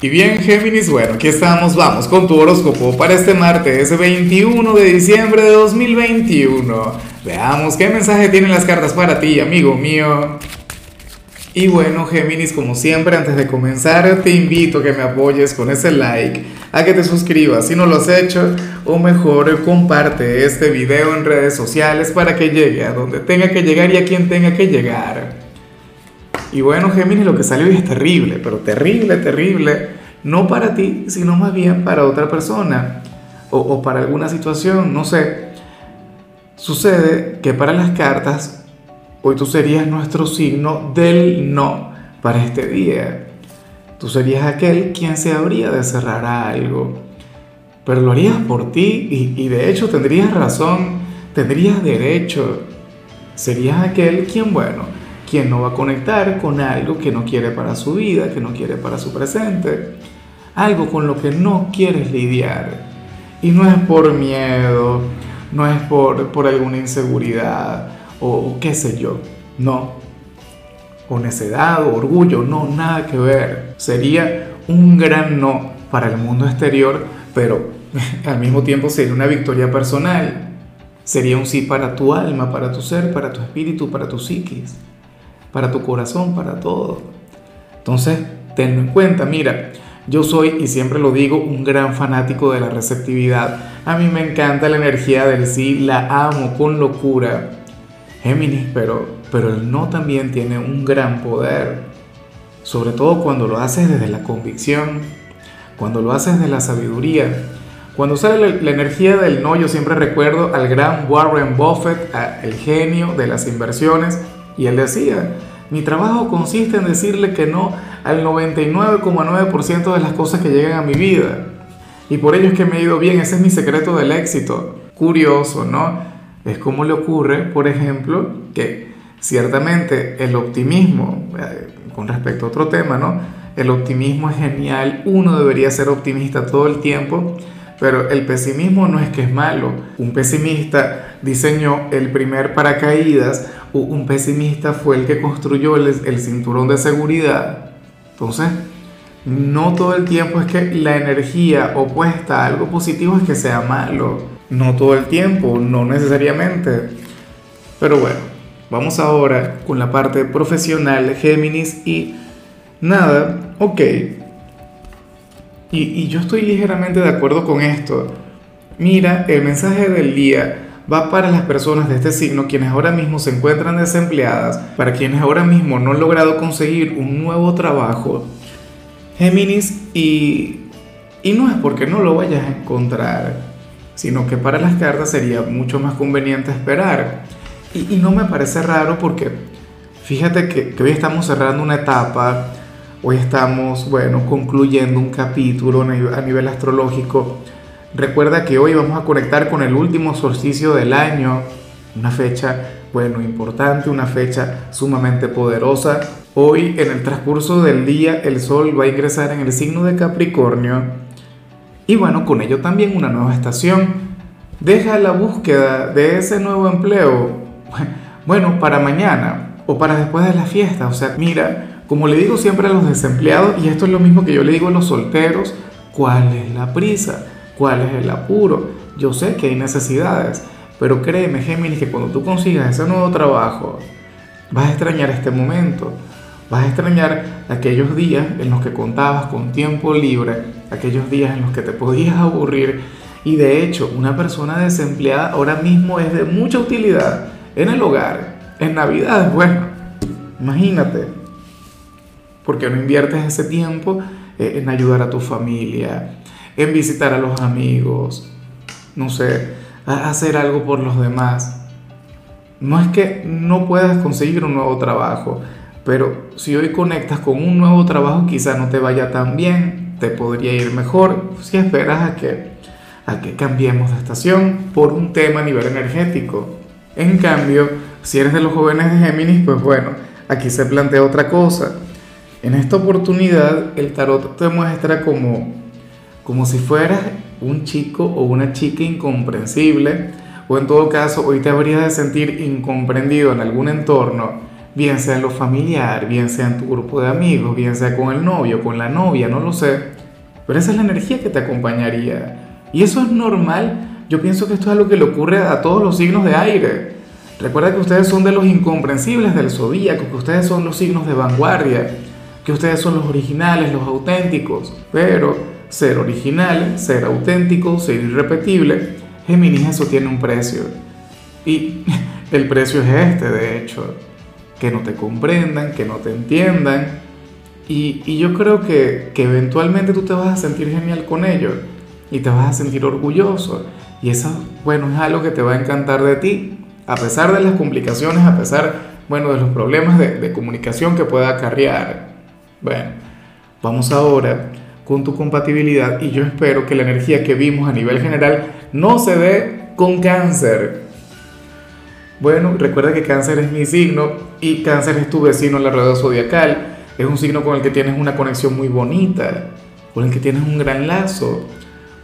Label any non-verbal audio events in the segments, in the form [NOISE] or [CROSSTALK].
Y bien, Géminis, bueno, aquí estamos, vamos con tu horóscopo para este martes 21 de diciembre de 2021. Veamos qué mensaje tienen las cartas para ti, amigo mío. Y bueno, Géminis, como siempre, antes de comenzar, te invito a que me apoyes con ese like, a que te suscribas si no lo has hecho, o mejor, comparte este video en redes sociales para que llegue a donde tenga que llegar y a quien tenga que llegar. Y bueno, Géminis, lo que salió hoy es terrible, pero terrible, terrible. No para ti, sino más bien para otra persona o, o para alguna situación, no sé. Sucede que para las cartas, hoy tú serías nuestro signo del no para este día. Tú serías aquel quien se habría de cerrar a algo, pero lo harías por ti y, y de hecho tendrías razón, tendrías derecho. Serías aquel quien, bueno, quien no va a conectar con algo que no quiere para su vida, que no quiere para su presente, algo con lo que no quieres lidiar. Y no es por miedo, no es por, por alguna inseguridad o, qué sé yo, no. O necedad o orgullo, no, nada que ver. Sería un gran no para el mundo exterior, pero [LAUGHS] al mismo tiempo sería una victoria personal. Sería un sí para tu alma, para tu ser, para tu espíritu, para tu psiquis para tu corazón, para todo. Entonces, tenlo en cuenta, mira, yo soy, y siempre lo digo, un gran fanático de la receptividad. A mí me encanta la energía del sí, la amo con locura. Géminis, pero, pero el no también tiene un gran poder. Sobre todo cuando lo haces desde la convicción, cuando lo haces de la sabiduría. Cuando sale la, energía del no, yo siempre recuerdo al gran Warren Buffett, el genio de las inversiones, y él decía, mi trabajo consiste en decirle que no al 99,9% de las cosas que llegan a mi vida. Y por ello es que me he ido bien, ese es mi secreto del éxito. Curioso, ¿no? Es como le ocurre, por ejemplo, que ciertamente el optimismo, eh, con respecto a otro tema, ¿no? El optimismo es genial, uno debería ser optimista todo el tiempo, pero el pesimismo no es que es malo. Un pesimista diseñó el primer paracaídas, un pesimista fue el que construyó el, cinturón de seguridad. Entonces, no todo el tiempo es que la energía opuesta a algo positivo es que sea malo. No todo el tiempo, no necesariamente. Pero bueno, vamos ahora con la parte profesional, Géminis, y nada, ok y yo estoy ligeramente de acuerdo con esto. Mira, el mensaje del día va para las personas de este signo quienes ahora mismo se encuentran desempleadas, para quienes ahora mismo no han logrado conseguir un nuevo trabajo. Géminis, y, y no es porque no lo vayas a encontrar, sino que para las cartas sería mucho más conveniente esperar. Y, no me parece raro porque fíjate que hoy estamos cerrando una etapa Hoy estamos, bueno, concluyendo un capítulo a nivel astrológico. Recuerda que hoy vamos a conectar con el último solsticio del año, una fecha, bueno, importante, una fecha sumamente poderosa. Hoy, en el transcurso del día, el Sol va a ingresar en el signo de Capricornio y bueno, con ello también una nueva estación. Deja la búsqueda de ese nuevo empleo, [LAUGHS] bueno, para mañana o para después de la fiesta. O sea, mira, como le digo siempre a los desempleados, y esto es lo mismo que yo le digo a los solteros, ¿cuál es la prisa? ¿Cuál es el apuro? Yo sé que hay necesidades, pero créeme, Géminis, que cuando tú consigas ese nuevo trabajo, vas a extrañar este momento. Vas a extrañar aquellos días en los que contabas con tiempo libre, aquellos días en los que te podías aburrir. Y de hecho, una persona desempleada ahora mismo es de mucha utilidad en el hogar, en Navidad, bueno, imagínate, ¿Por qué no inviertes ese tiempo eh, en ayudar a tu familia, en visitar a los amigos, no sé, hacer algo por los demás? No es que no puedas conseguir un nuevo trabajo, pero si hoy conectas con un nuevo trabajo quizá no te vaya tan bien, te podría ir mejor si esperas a que, a que cambiemos de estación por un tema a nivel energético. En cambio, si eres de los jóvenes de Géminis, pues bueno, aquí se plantea otra cosa en esta oportunidad el tarot te muestra como, como si fueras un chico o una chica incomprensible, o en todo caso hoy te habrías de sentir incomprendido en algún entorno, bien sea en lo familiar, bien sea en tu grupo de amigos, bien sea con el novio, con la novia, no lo sé, pero esa es la energía que te acompañaría. Y eso es normal. Yo pienso que esto es algo que le ocurre a todos los signos de aire. Recuerda que ustedes son de los incomprensibles del zodíaco, que ustedes son los signos de vanguardia, que ustedes son los originales, los auténticos. Pero ser original, ser auténtico, ser irrepetible, Géminis eso tiene un precio. Y [LAUGHS] el precio es este, de hecho, que no te comprendan, que no te entiendan. Y, yo creo que, que eventualmente tú te vas a sentir genial con ellos y te vas a sentir orgulloso. Y eso, bueno, es algo que te va a encantar de ti, a pesar de las complicaciones, a pesar, bueno, de los problemas de, de comunicación que pueda acarrear. Bueno, vamos ahora con tu compatibilidad y yo espero que la energía que vimos a nivel general no se dé con cáncer. Bueno, recuerda que cáncer es mi signo y cáncer es tu vecino en la rueda zodiacal. Es un signo con el que tienes una conexión muy bonita, con el que tienes un gran lazo.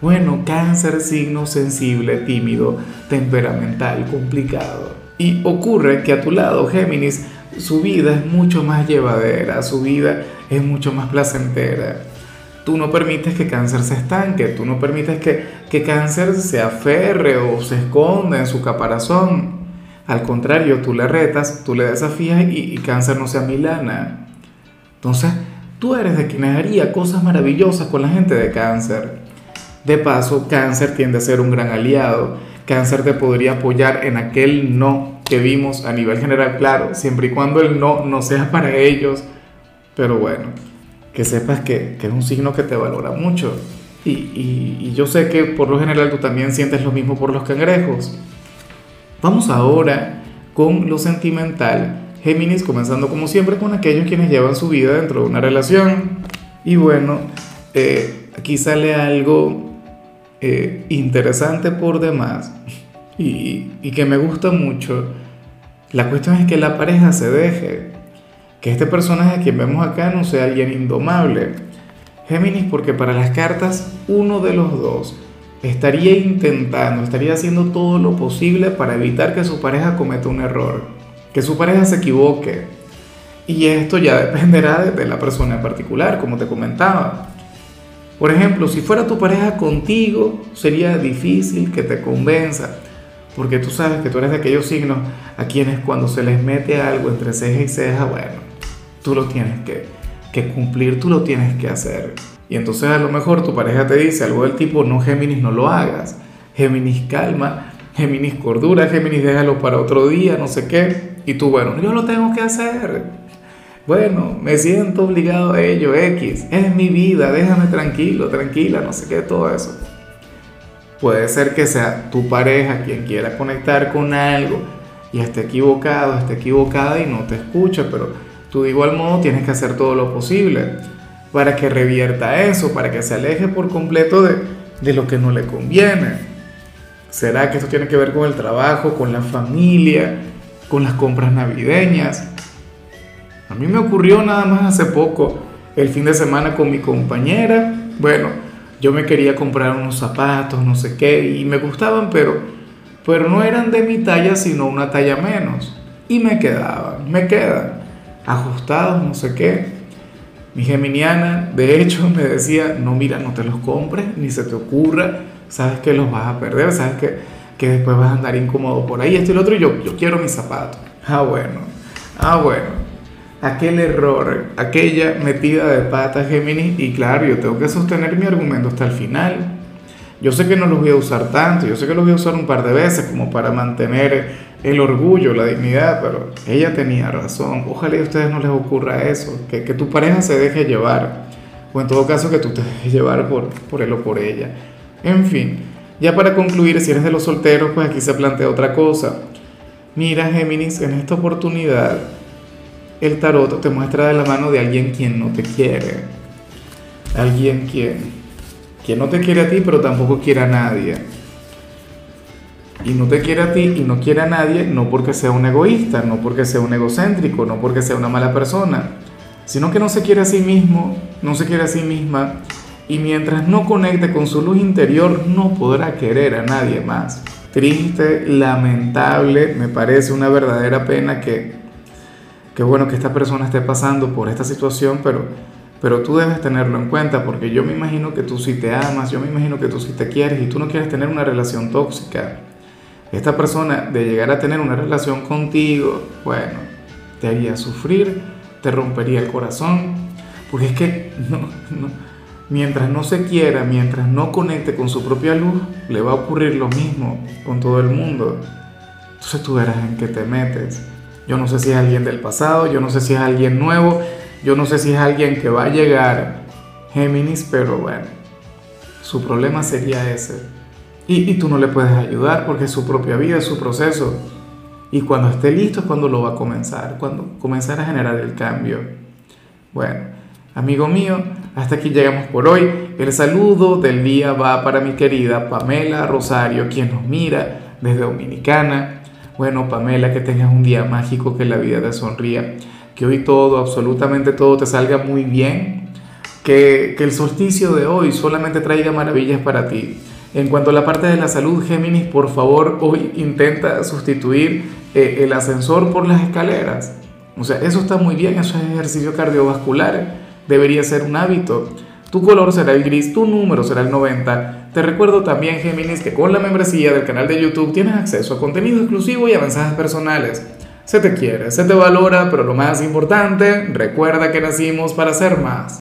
Bueno, cáncer, signo sensible, tímido, temperamental, complicado. Y ocurre que a tu lado, Géminis, su vida es mucho más llevadera, su vida es mucho más placentera. Tú no permites que cáncer se estanque, tú no permites que, que cáncer se aferre o se esconda en su caparazón. Al contrario, tú le retas, tú le desafías y, y cáncer no se amilana. Entonces, tú eres de quien haría cosas maravillosas con la gente de cáncer. De paso, cáncer tiende a ser un gran aliado. Cáncer te podría apoyar en aquel no que vimos a nivel general, claro, siempre y cuando el no no sea para ellos. Pero bueno, que sepas que, que es un signo que te valora mucho. Y, y, y yo sé que por lo general tú también sientes lo mismo por los cangrejos. Vamos ahora con lo sentimental. Géminis, comenzando como siempre con aquellos quienes llevan su vida dentro de una relación. Y bueno, eh, aquí sale algo eh, interesante por demás y, y que me gusta mucho. La cuestión es que la pareja se deje, que este personaje que vemos acá no sea alguien indomable. Géminis, porque para las cartas uno de los dos estaría intentando, estaría haciendo todo lo posible para evitar que su pareja cometa un error, que su pareja se equivoque. Y esto ya [LAUGHS] dependerá de la persona en particular, como te comentaba. Por ejemplo, si fuera tu pareja contigo, sería difícil que te convenza, porque tú sabes que tú eres de aquellos signos a quienes cuando se les mete algo entre ceja y ceja, bueno, tú lo tienes que, cumplir, tú lo tienes que hacer. Y entonces a lo mejor tu pareja te dice algo del tipo, no Géminis, no lo hagas, Géminis calma, Géminis cordura, Géminis déjalo para otro día, no sé qué, y tú, bueno, yo lo tengo que hacer. Bueno, me siento obligado a ello, X, es mi vida, déjame tranquilo, tranquila, no sé qué, todo eso. Puede ser que sea tu pareja quien quiera conectar con algo y esté equivocado, esté equivocada y no te escucha, pero tú de igual modo tienes que hacer todo lo posible para que revierta eso, para que se aleje por completo de, de lo que no le conviene. ¿Será que esto tiene que ver con el trabajo, con la familia, con las compras navideñas? A mí me ocurrió nada más hace poco, el fin de semana con mi compañera. Bueno, yo me quería comprar unos zapatos, no sé qué, y me gustaban, pero, pero no eran de mi talla, sino una talla menos. Y me quedaban, me quedan, ajustados, no sé qué. Mi geminiana, de hecho, me decía, no, mira, no te los compres, ni se te ocurra, sabes que los vas a perder, sabes que, que después vas a andar incómodo por ahí, esto y lo otro, y yo, yo quiero mis zapatos. Ah, bueno, ah, bueno aquel error, aquella metida de pata Géminis y claro, yo tengo que sostener mi argumento hasta el final. Yo sé que no los voy a usar tanto, yo sé que los voy a usar un par de veces como para mantener el orgullo, la dignidad, pero ella tenía razón. Ojalá a ustedes no les ocurra eso, que, que tu pareja se deje llevar, o en todo caso que tú te dejes llevar por, por él o por ella. En fin, ya para concluir, si eres de los solteros, pues aquí se plantea otra cosa. Mira, Géminis, en esta oportunidad el tarot te muestra de la mano de alguien quien no te quiere. Alguien quien, quien no te quiere a ti, pero tampoco quiere a nadie. Y no te quiere a ti y no quiere a nadie no porque sea un egoísta, no porque sea un egocéntrico, no porque sea una mala persona, sino que no se quiere a sí mismo, no se quiere a sí misma. Y mientras no conecte con su luz interior, no podrá querer a nadie más. Triste, lamentable, me parece una verdadera pena que qué bueno que esta persona esté pasando por esta situación, pero, pero tú debes tenerlo en cuenta porque yo me imagino que tú sí te amas, yo me imagino que tú sí te quieres y tú no quieres tener una relación tóxica. Esta persona de llegar a tener una relación contigo, bueno, te haría sufrir, te rompería el corazón, porque es que [LAUGHS] no, no, mientras no se quiera, mientras no conecte con su propia luz, le va a ocurrir lo mismo con todo el mundo. Entonces tú verás en qué te metes. Yo no sé si es alguien del pasado, yo no sé si es alguien nuevo, yo no sé si es alguien que va a llegar, Géminis, pero bueno, su problema sería ese. Y, tú no le puedes ayudar porque es su propia vida, es su proceso. Y cuando esté listo es cuando lo va a comenzar, cuando comenzar a generar el cambio. Bueno, amigo mío, hasta aquí llegamos por hoy. El saludo del día va para mi querida Pamela Rosario, quien nos mira desde Dominicana. Bueno, Pamela, que tengas un día mágico, que la vida te sonría, que hoy todo, absolutamente todo te salga muy bien, que el solsticio de hoy solamente traiga maravillas para ti. En cuanto a la parte de la salud, Géminis, por favor, hoy intenta sustituir eh, el ascensor por las escaleras. O sea, eso está muy bien, eso es ejercicio cardiovascular, debería ser un hábito. Tu color será el gris, tu número será el 90. Te recuerdo también, Géminis, que con la membresía del canal de YouTube tienes acceso a contenido exclusivo y a mensajes personales. Se te quiere, se te valora, pero lo más importante, recuerda que nacimos para ser más.